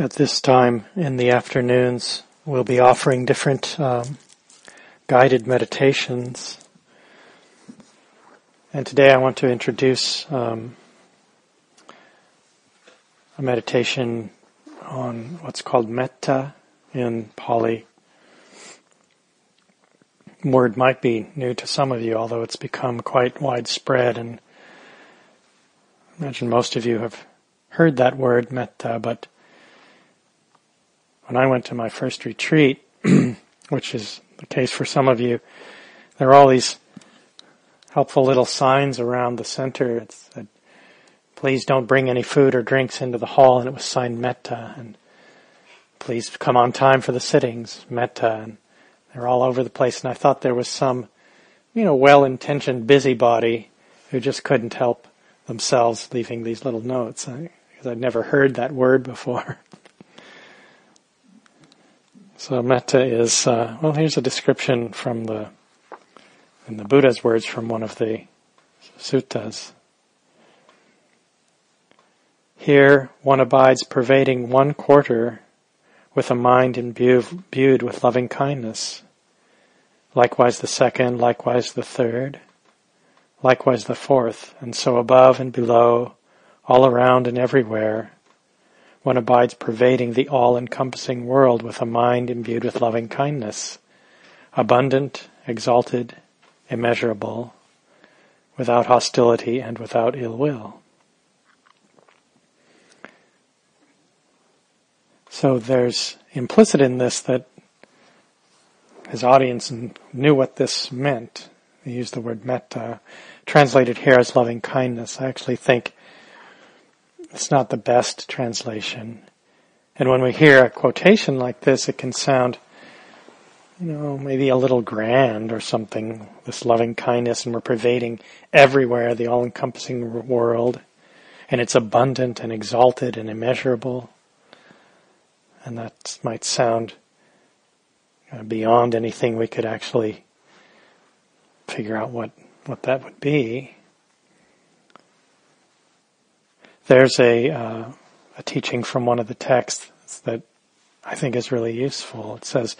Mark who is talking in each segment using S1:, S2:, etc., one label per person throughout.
S1: at this time in the afternoons, we'll be offering different um, guided meditations. And today I want to introduce um, a meditation on what's called metta in Pali. Word might be new to some of you, although it's become quite widespread and I imagine most of you have heard that word metta, but when I went to my first retreat, which is the case for some of you, there are all these helpful little signs around the center. It said, please don't bring any food or drinks into the hall, and it was signed metta, and please come on time for the sittings, metta, and they're all over the place, and I thought there was some, you know, well-intentioned busybody who just couldn't help themselves leaving these little notes, because I'd never heard that word before. So metta is uh, well. Here's a description from the in the Buddha's words from one of the suttas. Here one abides pervading one quarter with a mind imbued with loving kindness. Likewise the second, likewise the third, likewise the fourth, and so above and below, all around and everywhere, one abides pervading the all-encompassing world with a mind imbued with loving kindness, abundant, exalted, immeasurable, without hostility and without ill will. So there's implicit in this that his audience knew what this meant. He used the word metta, translated here as loving kindness. I actually think it's not the best translation. And when we hear a quotation like this, it can sound, you know, maybe a little grand or something, this loving kindness, and we're pervading everywhere the all encompassing world, and it's abundant and exalted and immeasurable. And that might sound beyond anything we could actually figure out what, what that would be. There's a, uh, a teaching from one of the texts that I think is really useful. It says,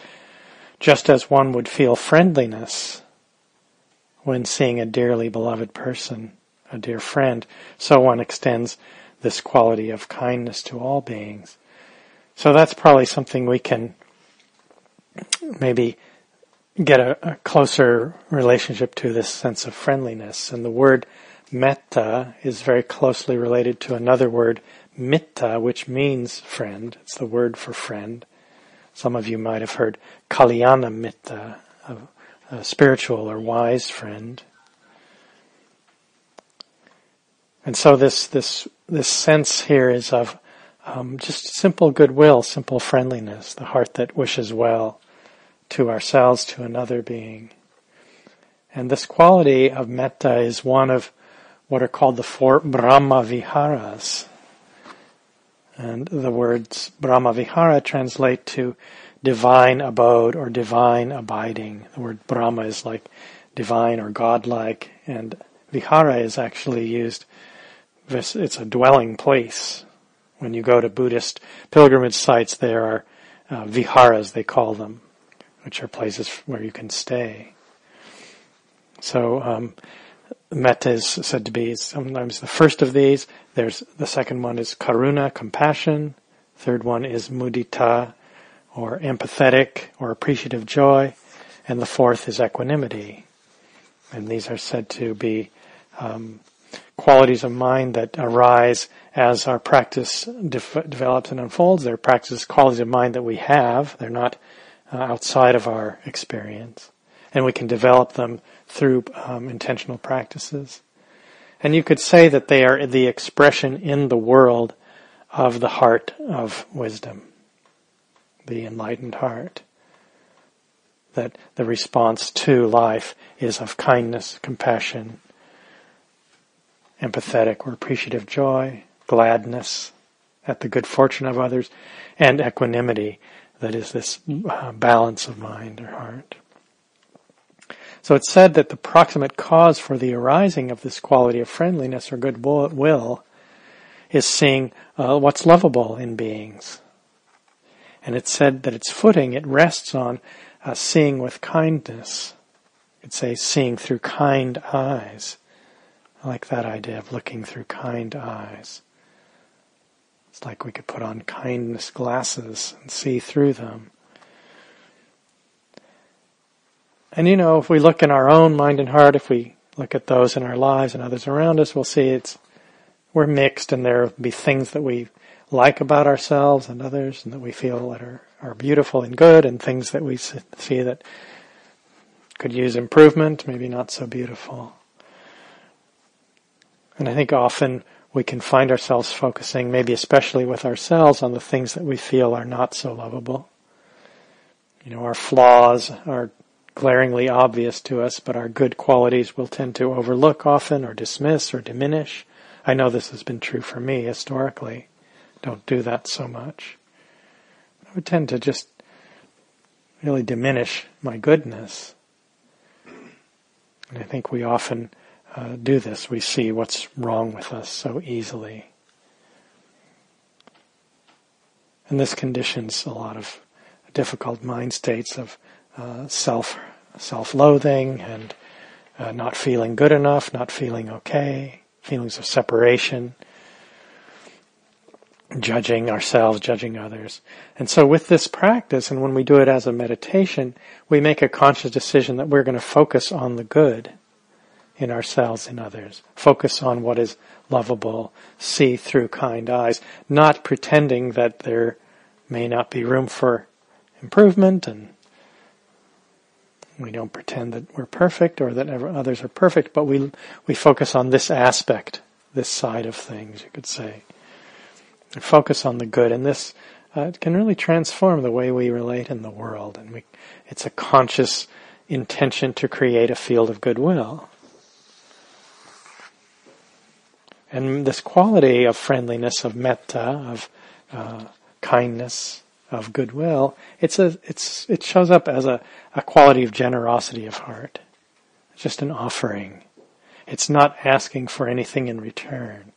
S1: just as one would feel friendliness when seeing a dearly beloved person, a dear friend, so one extends this quality of kindness to all beings. So that's probably something we can maybe get a, a, closer relationship to this sense of friendliness. And the word Metta is very closely related to another word, mitta, which means friend. It's the word for friend. Some of you might have heard kalyana mitta, a, a spiritual or wise friend. And so this this this sense here is of um, just simple goodwill, simple friendliness, the heart that wishes well to ourselves, to another being. And this quality of metta is one of what are called the four Brahma Viharas. And the words Brahma Vihara translate to divine abode or divine abiding. The word Brahma is like divine or godlike, and Vihara is actually used, it's a dwelling place. When you go to Buddhist pilgrimage sites, there are uh, viharas, they call them, which are places where you can stay. So, um, Metta is said to be sometimes the first of these. There's the second one is karuna, compassion. Third one is mudita, or empathetic, or appreciative joy. And the fourth is equanimity. And these are said to be um, qualities of mind that arise as our practice de- develops and unfolds. They're practice qualities of mind that we have. They're not uh, outside of our experience. And we can develop them through um, intentional practices. And you could say that they are the expression in the world of the heart of wisdom, the enlightened heart. That the response to life is of kindness, compassion, empathetic or appreciative joy, gladness at the good fortune of others, and equanimity, that is this uh, balance of mind or heart. So it's said that the proximate cause for the arising of this quality of friendliness or goodwill is seeing uh, what's lovable in beings. And it's said that its footing, it rests on uh, seeing with kindness. You'd say seeing through kind eyes. I like that idea of looking through kind eyes. It's like we could put on kindness glasses and see through them. And you know, if we look in our own mind and heart, if we look at those in our lives and others around us, we'll see it's we're mixed, and there will be things that we like about ourselves and others, and that we feel that are, are beautiful and good, and things that we see that could use improvement, maybe not so beautiful. And I think often we can find ourselves focusing, maybe especially with ourselves, on the things that we feel are not so lovable. You know, our flaws are glaringly obvious to us, but our good qualities we'll tend to overlook often or dismiss or diminish. I know this has been true for me historically. Don't do that so much. I would tend to just really diminish my goodness. And I think we often uh, do this. We see what's wrong with us so easily. And this conditions a lot of difficult mind states of uh, self self-loathing and uh, not feeling good enough, not feeling okay, feelings of separation, judging ourselves, judging others. And so with this practice, and when we do it as a meditation, we make a conscious decision that we're going to focus on the good in ourselves and others. Focus on what is lovable, see through kind eyes, not pretending that there may not be room for improvement and we don't pretend that we're perfect or that others are perfect, but we, we focus on this aspect, this side of things, you could say. We focus on the good, and this uh, can really transform the way we relate in the world. And we, it's a conscious intention to create a field of goodwill. And this quality of friendliness, of metta, of uh, kindness, of goodwill, it's a, it's, it shows up as a, a quality of generosity of heart. It's just an offering. It's not asking for anything in return.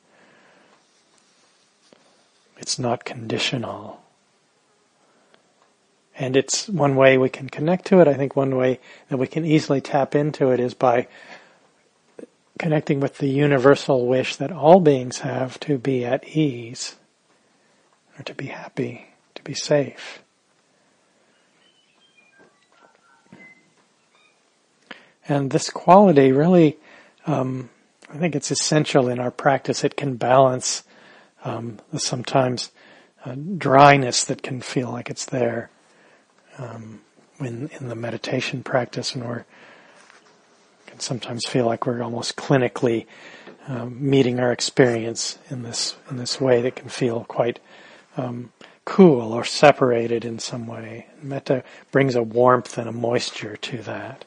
S1: It's not conditional. And it's one way we can connect to it. I think one way that we can easily tap into it is by connecting with the universal wish that all beings have to be at ease or to be happy be safe. And this quality really, um, I think it's essential in our practice. It can balance um, the sometimes uh, dryness that can feel like it's there um, in, in the meditation practice, and we can sometimes feel like we're almost clinically um, meeting our experience in this in this way that can feel quite um, cool or separated in some way. Metta brings a warmth and a moisture to that.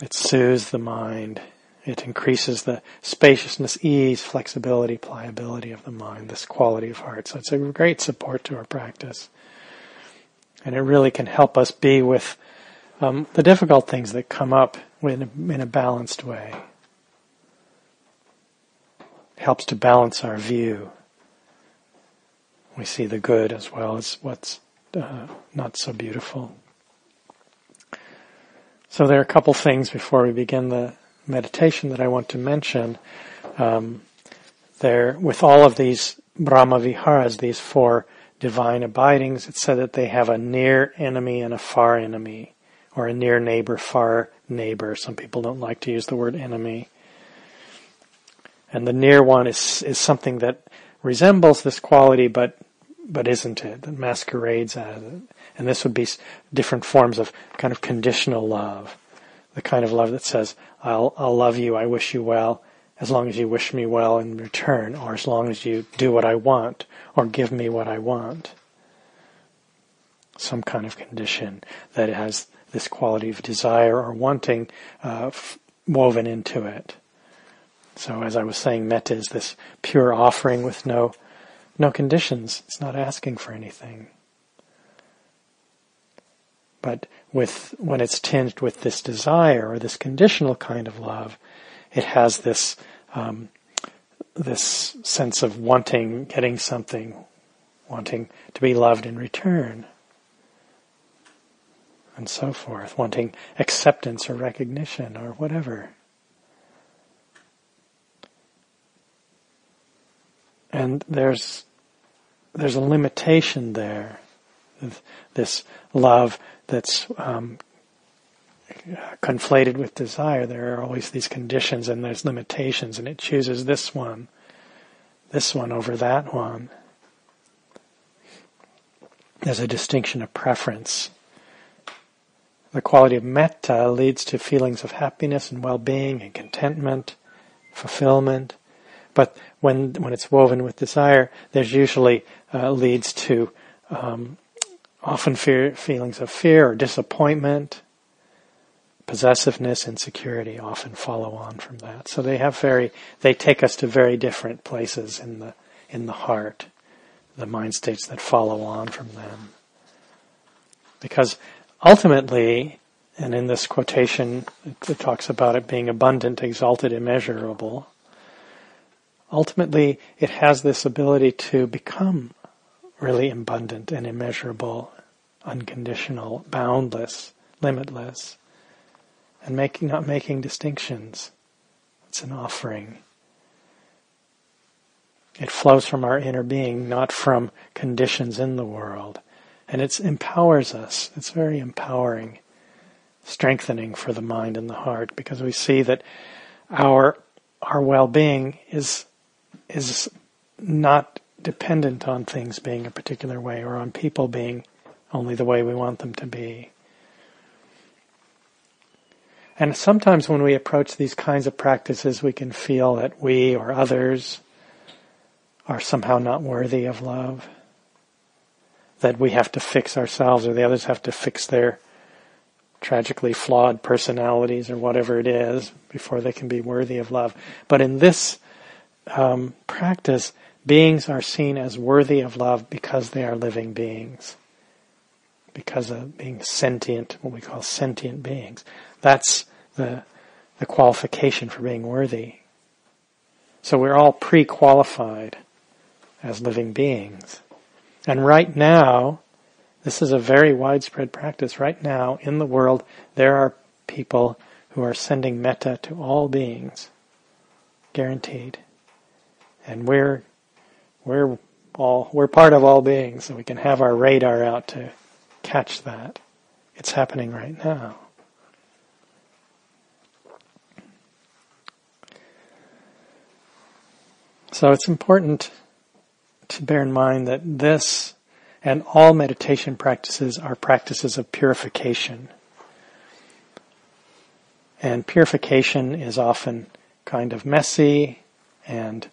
S1: It soothes the mind. It increases the spaciousness, ease, flexibility, pliability of the mind, this quality of heart. So it's a great support to our practice. And it really can help us be with um, the difficult things that come up in a, in a balanced way. Helps to balance our view we see the good as well as what's uh, not so beautiful. So there are a couple things before we begin the meditation that I want to mention. Um, there, with all of these Brahma Viharas, these four divine abidings, it's said that they have a near enemy and a far enemy, or a near neighbor, far neighbor. Some people don't like to use the word enemy. And the near one is, is something that resembles this quality, but but isn't it? That masquerades as it. And this would be different forms of kind of conditional love, the kind of love that says, "I'll I'll love you. I wish you well." As long as you wish me well in return, or as long as you do what I want, or give me what I want. Some kind of condition that has this quality of desire or wanting uh, f- woven into it. So as I was saying, metta is this pure offering with no, no conditions. It's not asking for anything. But with, when it's tinged with this desire or this conditional kind of love, it has this, um, this sense of wanting, getting something, wanting to be loved in return, and so forth, wanting acceptance or recognition or whatever. And there's there's a limitation there. This love that's um, conflated with desire. There are always these conditions and there's limitations, and it chooses this one, this one over that one. There's a distinction of preference. The quality of metta leads to feelings of happiness and well-being and contentment, fulfillment. But when when it's woven with desire, there's usually uh, leads to um, often fear, feelings of fear or disappointment, possessiveness, insecurity often follow on from that. So they have very they take us to very different places in the in the heart, the mind states that follow on from them. Because ultimately, and in this quotation, it talks about it being abundant, exalted, immeasurable. Ultimately, it has this ability to become really abundant and immeasurable, unconditional, boundless, limitless, and making not making distinctions. It's an offering. It flows from our inner being, not from conditions in the world. And it empowers us. It's very empowering, strengthening for the mind and the heart because we see that our our well-being is is not dependent on things being a particular way or on people being only the way we want them to be. And sometimes when we approach these kinds of practices, we can feel that we or others are somehow not worthy of love that we have to fix ourselves or the others have to fix their tragically flawed personalities or whatever it is before they can be worthy of love. But in this um, practice, beings are seen as worthy of love because they are living beings. Because of being sentient, what we call sentient beings. That's the, the qualification for being worthy. So we're all pre-qualified as living beings. And right now, this is a very widespread practice. Right now, in the world, there are people who are sending metta to all beings. Guaranteed. And we're, we're all, we're part of all beings, so we can have our radar out to catch that. It's happening right now. So it's important to bear in mind that this and all meditation practices are practices of purification. And purification is often kind of messy and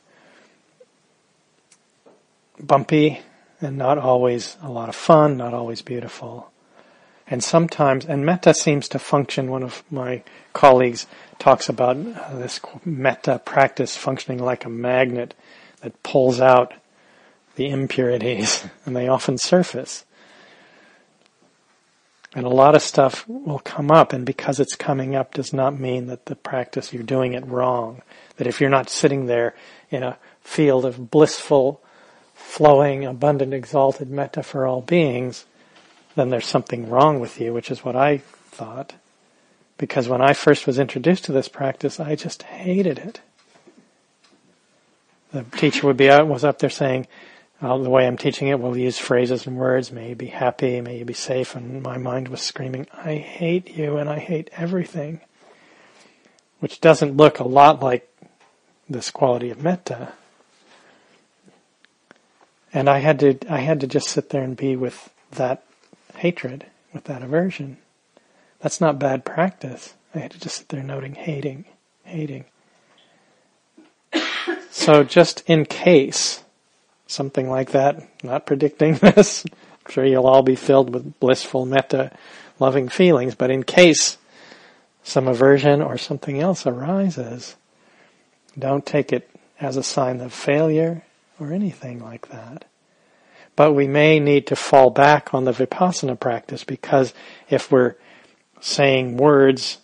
S1: bumpy and not always a lot of fun, not always beautiful. And sometimes, and metta seems to function, one of my colleagues talks about this metta practice functioning like a magnet that pulls out the impurities, and they often surface. And a lot of stuff will come up, and because it's coming up does not mean that the practice, you're doing it wrong. That if you're not sitting there in a field of blissful, flowing, abundant, exalted metta for all beings, then there's something wrong with you, which is what I thought. Because when I first was introduced to this practice, I just hated it. The teacher would be out, was up there saying, uh, the way I'm teaching it, we'll use phrases and words. May you be happy. May you be safe. And my mind was screaming, I hate you and I hate everything. Which doesn't look a lot like this quality of metta. And I had to, I had to just sit there and be with that hatred, with that aversion. That's not bad practice. I had to just sit there noting hating, hating. so just in case something like that. Not predicting this. I'm sure you'll all be filled with blissful metta loving feelings, but in case some aversion or something else arises, don't take it as a sign of failure or anything like that. But we may need to fall back on the vipassana practice because if we're saying words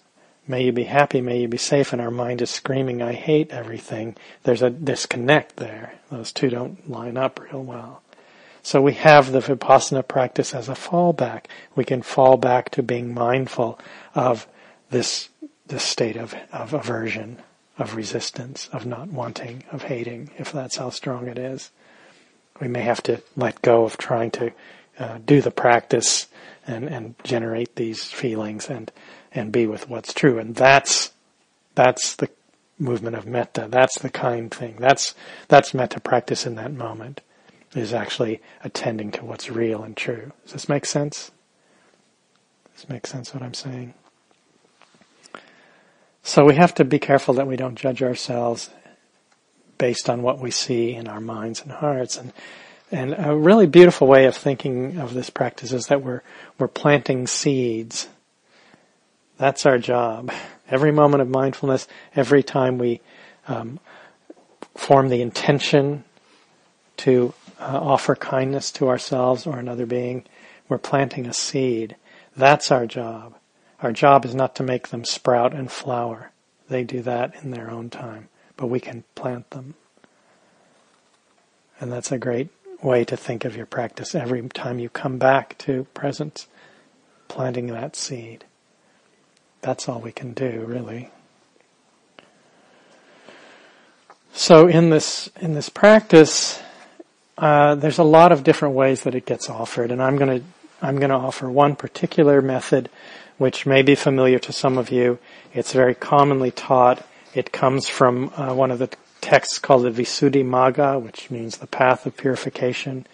S1: May you be happy, may you be safe, and our mind is screaming, I hate everything. There's a disconnect there. Those two don't line up real well. So we have the Vipassana practice as a fallback. We can fall back to being mindful of this, this state of, of aversion, of resistance, of not wanting, of hating, if that's how strong it is. We may have to let go of trying to uh, do the practice and, and generate these feelings and, and be with what's true. And that's, that's the movement of metta. That's the kind thing. That's, that's metta practice in that moment is actually attending to what's real and true. Does this make sense? Does this make sense what I'm saying? So we have to be careful that we don't judge ourselves based on what we see in our minds and hearts. And and a really beautiful way of thinking of this practice is that we're we're planting seeds. That's our job. Every moment of mindfulness, every time we um, form the intention to uh, offer kindness to ourselves or another being, we're planting a seed. That's our job. Our job is not to make them sprout and flower. They do that in their own time, but we can plant them. And that's a great way to think of your practice every time you come back to presence, planting that seed. That's all we can do, really. So in this in this practice, uh, there's a lot of different ways that it gets offered, and I'm going to I'm going to offer one particular method, which may be familiar to some of you. It's very commonly taught. It comes from uh, one of the texts called the Visuddhimagga, which means the path of purification,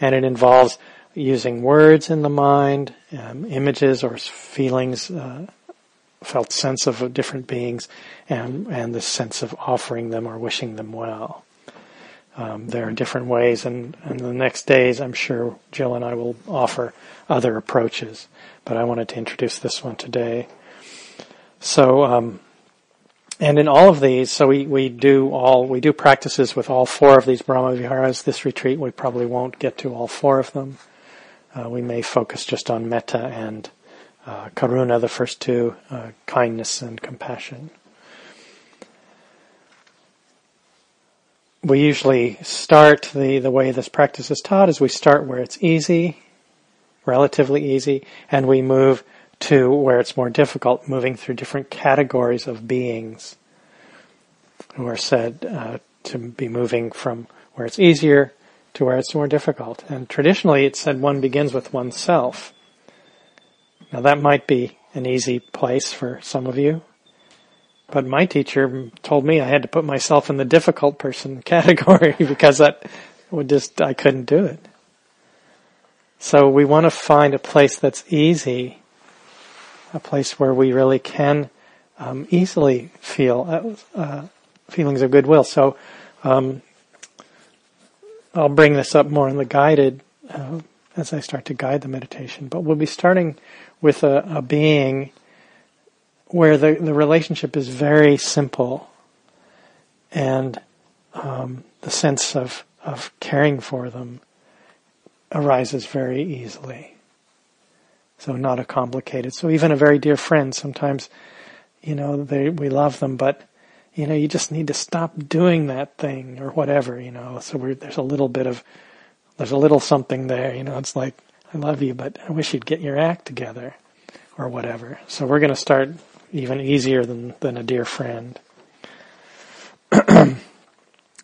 S1: and it involves using words in the mind, um, images or feelings, uh, felt sense of different beings, and and the sense of offering them or wishing them well. Um, there are different ways, and, in the next days, I'm sure Jill and I will offer other approaches. But I wanted to introduce this one today. So, um, and in all of these, so we, we do all we do practices with all four of these Brahma Viharas. This retreat, we probably won't get to all four of them. Uh, we may focus just on metta and uh, karuna, the first two, uh, kindness and compassion. We usually start the, the way this practice is taught is we start where it's easy, relatively easy, and we move to where it's more difficult, moving through different categories of beings who are said uh, to be moving from where it's easier to where it's more difficult. And traditionally it's said one begins with oneself. Now that might be an easy place for some of you. But my teacher told me I had to put myself in the difficult person category because that would just, I couldn't do it. So we want to find a place that's easy, a place where we really can um, easily feel uh, uh, feelings of goodwill. So um, I'll bring this up more in the guided uh, as I start to guide the meditation. But we'll be starting with a, a being where the, the relationship is very simple and um, the sense of, of caring for them arises very easily. So not a complicated. So even a very dear friend, sometimes, you know, they, we love them, but, you know, you just need to stop doing that thing or whatever, you know. So there's a little bit of, there's a little something there, you know, it's like, I love you, but I wish you'd get your act together or whatever. So we're going to start even easier than, than a dear friend.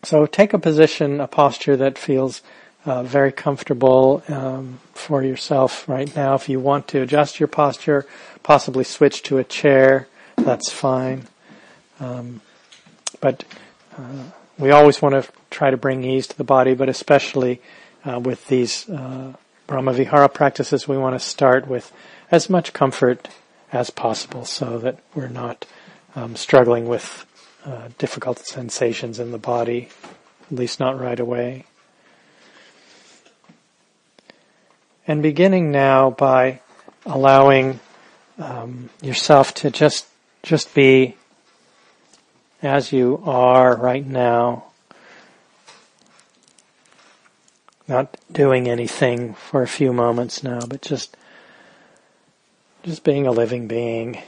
S1: so take a position, a posture that feels uh, very comfortable um, for yourself right now. If you want to adjust your posture, possibly switch to a chair, that's fine. Um, but uh, we always want to try to bring ease to the body, but especially uh, with these uh, Brahmavihara practices, we want to start with as much comfort as possible so that we're not um, struggling with uh, difficult sensations in the body, at least not right away. And beginning now by allowing um, yourself to just just be as you are right now, not doing anything for a few moments now, but just just being a living being.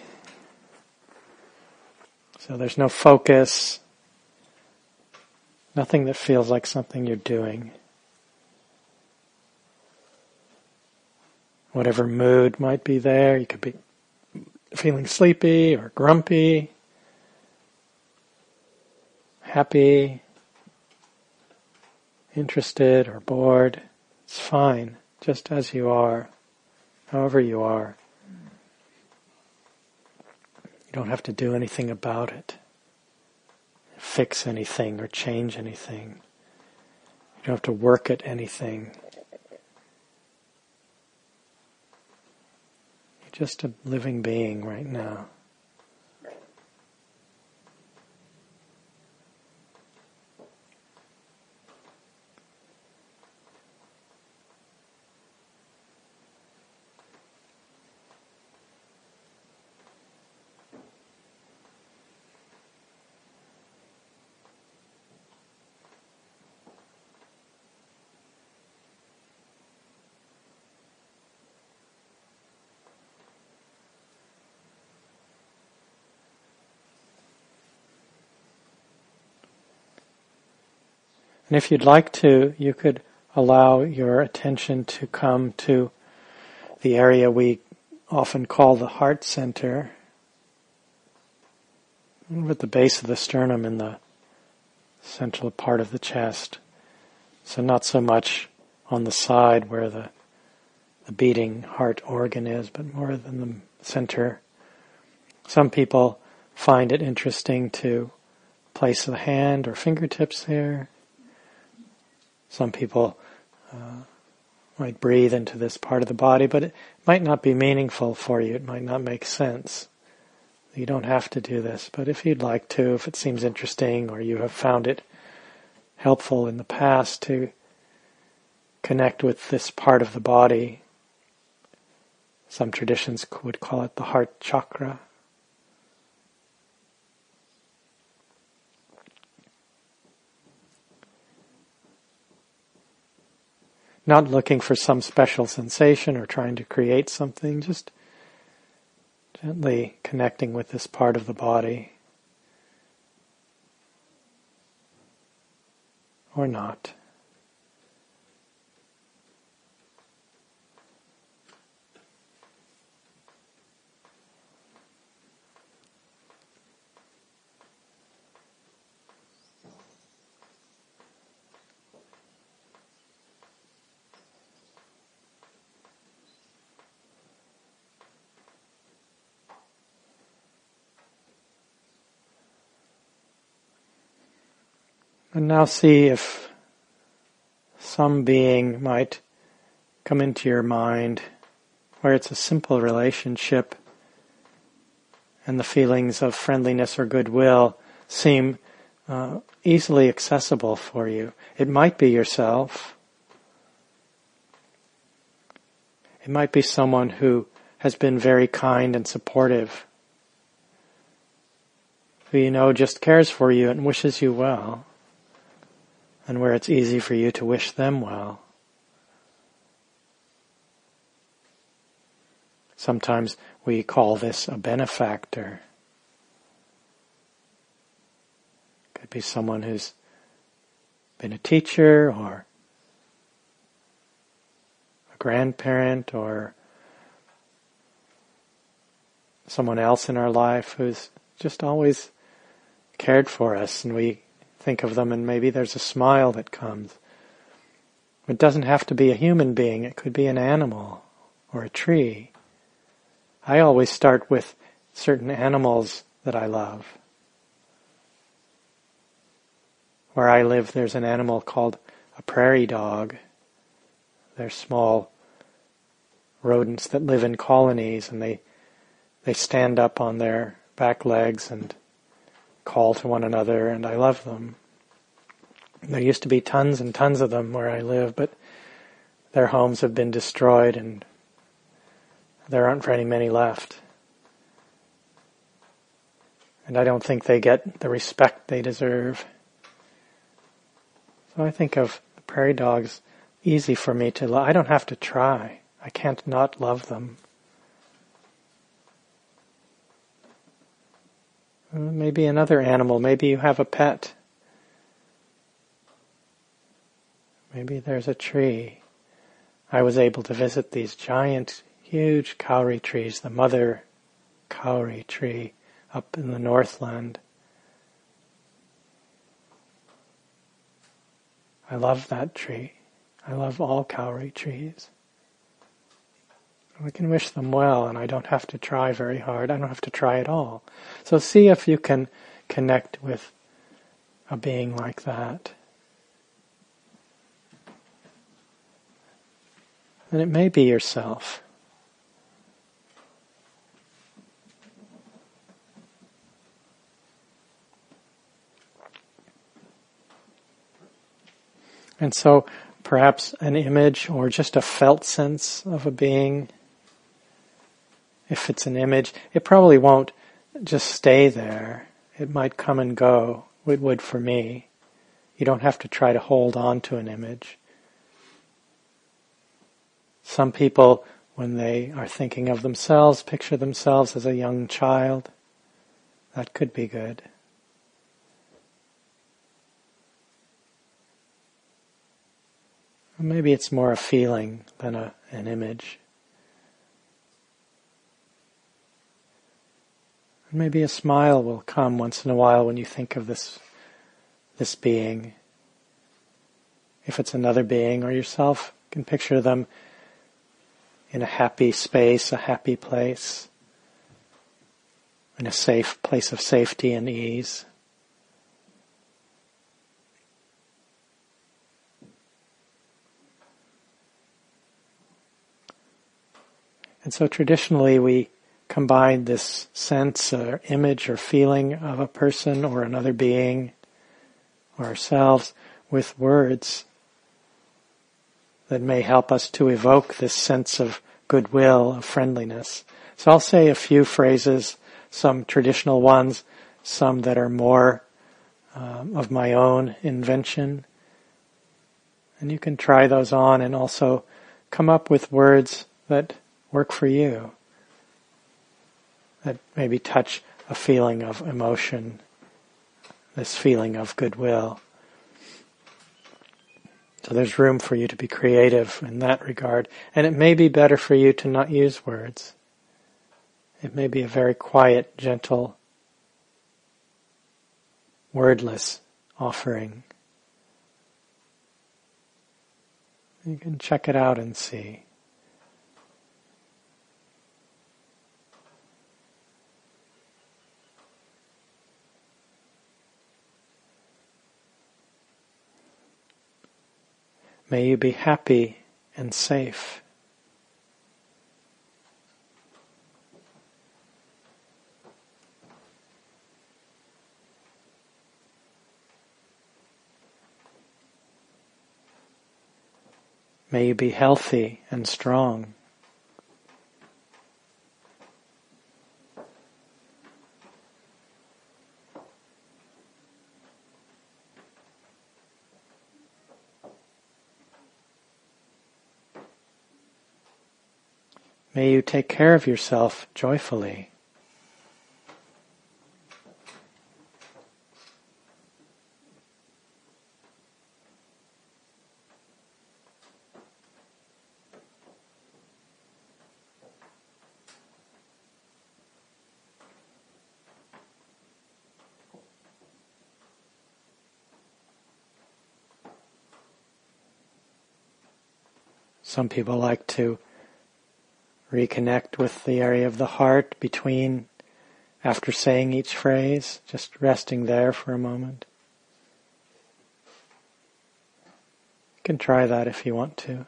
S1: So there's no focus, nothing that feels like something you're doing. whatever mood might be there. You could be feeling sleepy or grumpy, happy, interested or bored. It's fine, just as you are, however you are. You don't have to do anything about it, fix anything or change anything. You don't have to work at anything. You're just a living being right now. And if you'd like to, you could allow your attention to come to the area we often call the heart center, at the base of the sternum in the central part of the chest. So not so much on the side where the the beating heart organ is, but more than the center. Some people find it interesting to place the hand or fingertips there. Some people uh, might breathe into this part of the body, but it might not be meaningful for you. It might not make sense. You don't have to do this, but if you'd like to, if it seems interesting or you have found it helpful in the past to connect with this part of the body, some traditions would call it the heart chakra. Not looking for some special sensation or trying to create something, just gently connecting with this part of the body. Or not. And now see if some being might come into your mind where it's a simple relationship and the feelings of friendliness or goodwill seem uh, easily accessible for you. It might be yourself. It might be someone who has been very kind and supportive, who you know just cares for you and wishes you well and where it's easy for you to wish them well. Sometimes we call this a benefactor. Could be someone who's been a teacher or a grandparent or someone else in our life who's just always cared for us and we think of them and maybe there's a smile that comes. It doesn't have to be a human being, it could be an animal or a tree. I always start with certain animals that I love. Where I live, there's an animal called a prairie dog. They're small rodents that live in colonies and they, they stand up on their back legs and call to one another, and I love them. There used to be tons and tons of them where I live, but their homes have been destroyed and there aren't very many left. And I don't think they get the respect they deserve. So I think of prairie dogs easy for me to love. I don't have to try. I can't not love them. Uh, maybe another animal. Maybe you have a pet. Maybe there's a tree. I was able to visit these giant, huge kauri trees, the mother kauri tree up in the Northland. I love that tree. I love all kauri trees. I can wish them well, and I don't have to try very hard. I don't have to try at all. So see if you can connect with a being like that. And it may be yourself. And so perhaps an image or just a felt sense of a being, if it's an image, it probably won't just stay there. It might come and go. It would for me. You don't have to try to hold on to an image. Some people, when they are thinking of themselves, picture themselves as a young child. That could be good. Maybe it's more a feeling than a, an image. Maybe a smile will come once in a while when you think of this, this being. If it's another being or yourself, you can picture them in a happy space, a happy place, in a safe place of safety and ease. And so traditionally we combine this sense or image or feeling of a person or another being or ourselves with words that may help us to evoke this sense of goodwill, of friendliness. So I'll say a few phrases, some traditional ones, some that are more um, of my own invention. And you can try those on and also come up with words that work for you. That maybe touch a feeling of emotion, this feeling of goodwill. So there's room for you to be creative in that regard. And it may be better for you to not use words. It may be a very quiet, gentle, wordless offering. You can check it out and see. May you be happy and safe. May you be healthy and strong. May you take care of yourself joyfully. Some people like to reconnect with the area of the heart between after saying each phrase, just resting there for a moment. You can try that if you want to.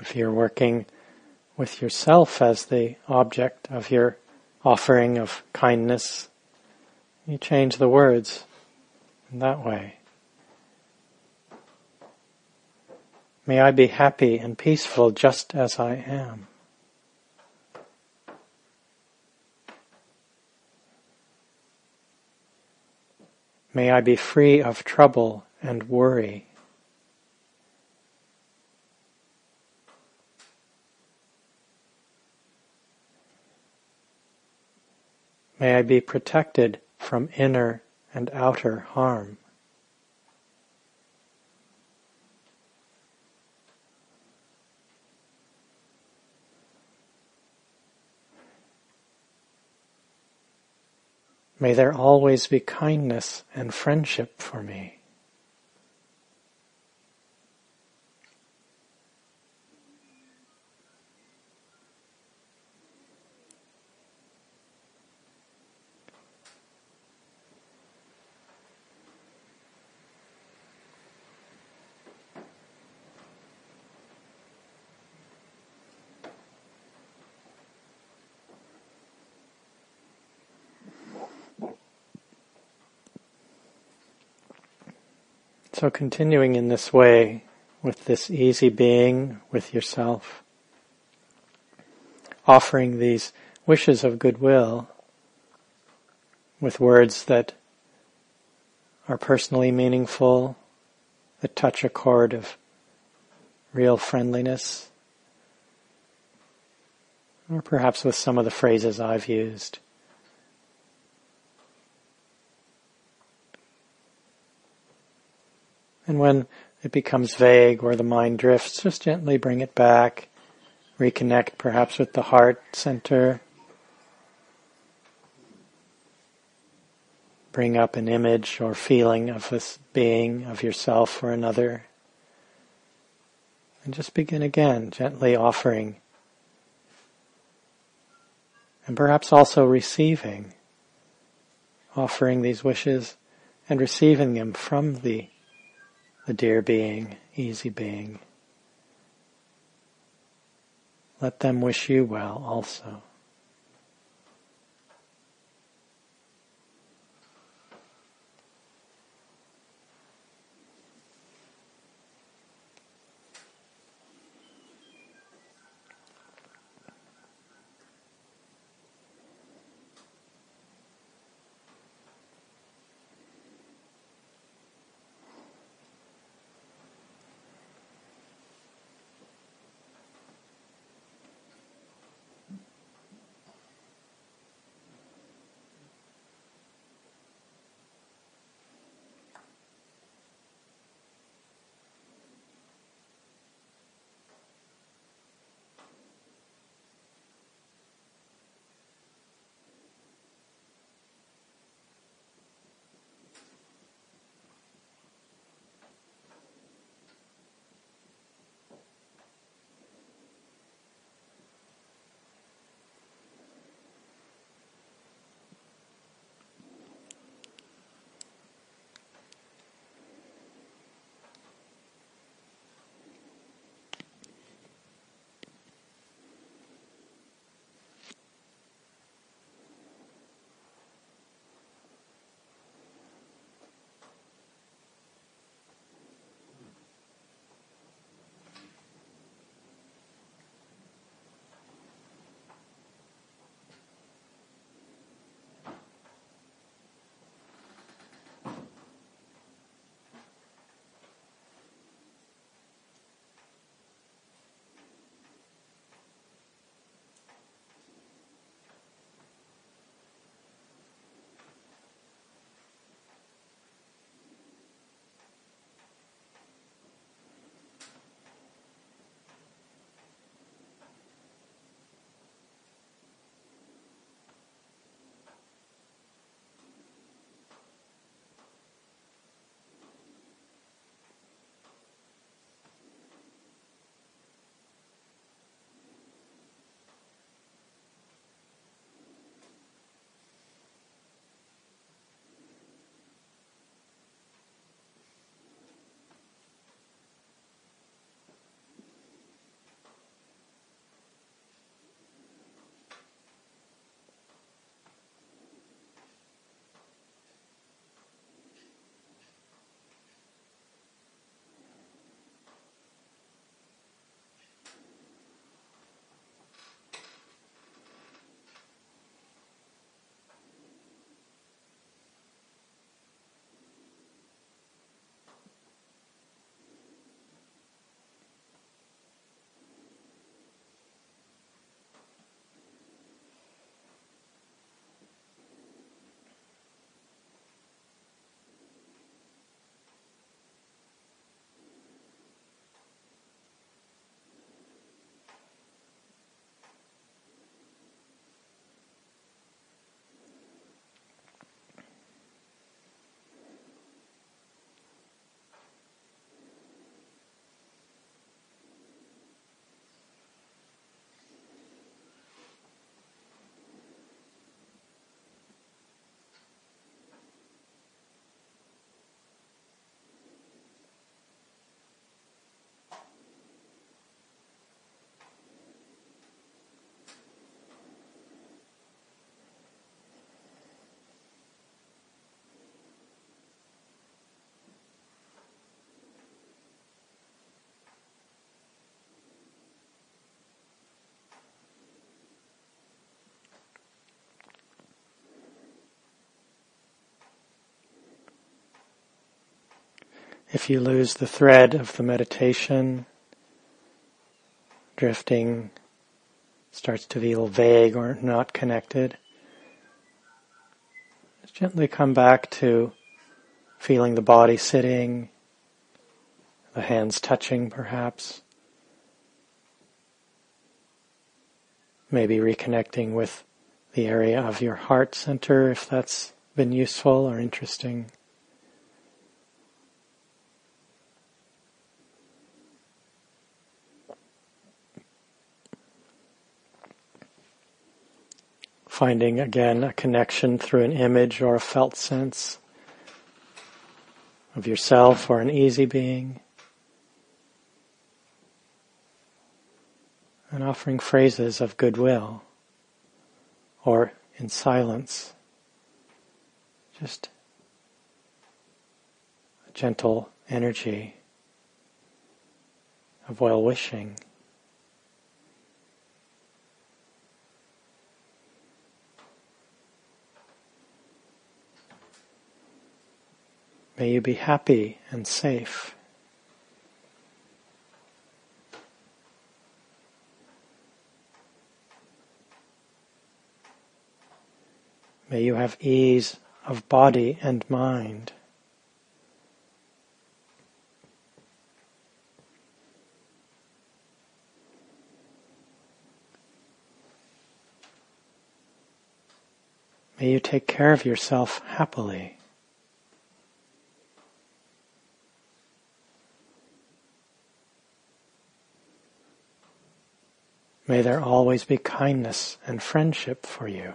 S1: If you're working with yourself as the object of your offering of kindness, you change the words in that way. May I be happy and peaceful just as I am. May I be free of trouble and worry. May I be protected from inner and outer harm. May there always be kindness and friendship for me. So continuing in this way, with this easy being with yourself, offering these wishes of goodwill with words that are personally meaningful, that touch a chord of real friendliness, or perhaps with some of the phrases I've used. And when it becomes vague or the mind drifts, just gently bring it back, reconnect perhaps with the heart center. Bring up an image or feeling of this being, of yourself or another. And just begin again, gently offering. And perhaps also receiving, offering these wishes and receiving them from the the dear being, easy being. Let them wish you well also. If you lose the thread of the meditation, drifting starts to feel vague or not connected, just gently come back to feeling the body sitting, the hands touching perhaps. Maybe reconnecting with the area of your heart center if that's been useful or interesting. Finding again a connection through an image or a felt sense of yourself or an easy being. And offering phrases of goodwill or in silence. Just a gentle energy of well wishing. May you be happy and safe. May you have ease of body and mind. May you take care of yourself happily. May there always be kindness and friendship for you.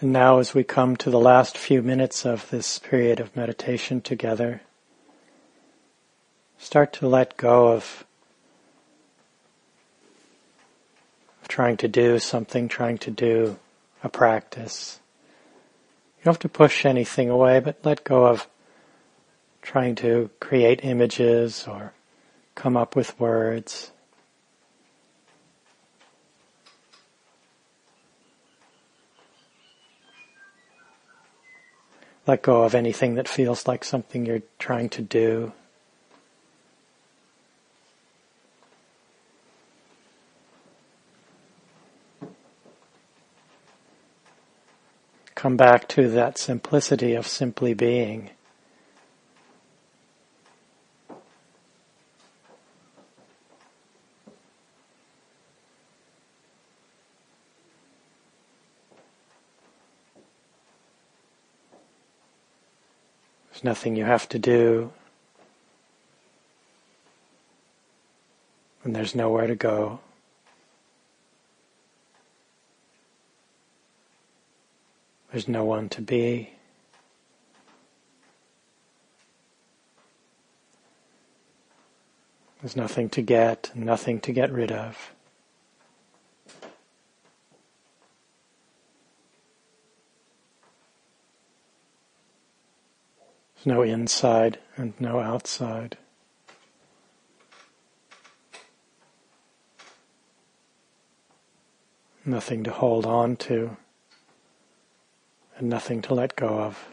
S1: And now, as we come to the last few minutes of this period of meditation together, start to let go of, trying to do something, trying to do a practice. You don't have to push anything away, but let go of trying to create images or come up with words. Let go of anything that feels like something you're trying to do. Come back to that simplicity of simply being. There's nothing you have to do. And there's nowhere to go. There's no one to be. There's nothing to get, nothing to get rid of. There's no inside and no outside. Nothing to hold on to and nothing to let go of.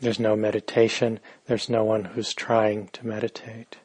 S1: There's no meditation, there's no one who's trying to meditate.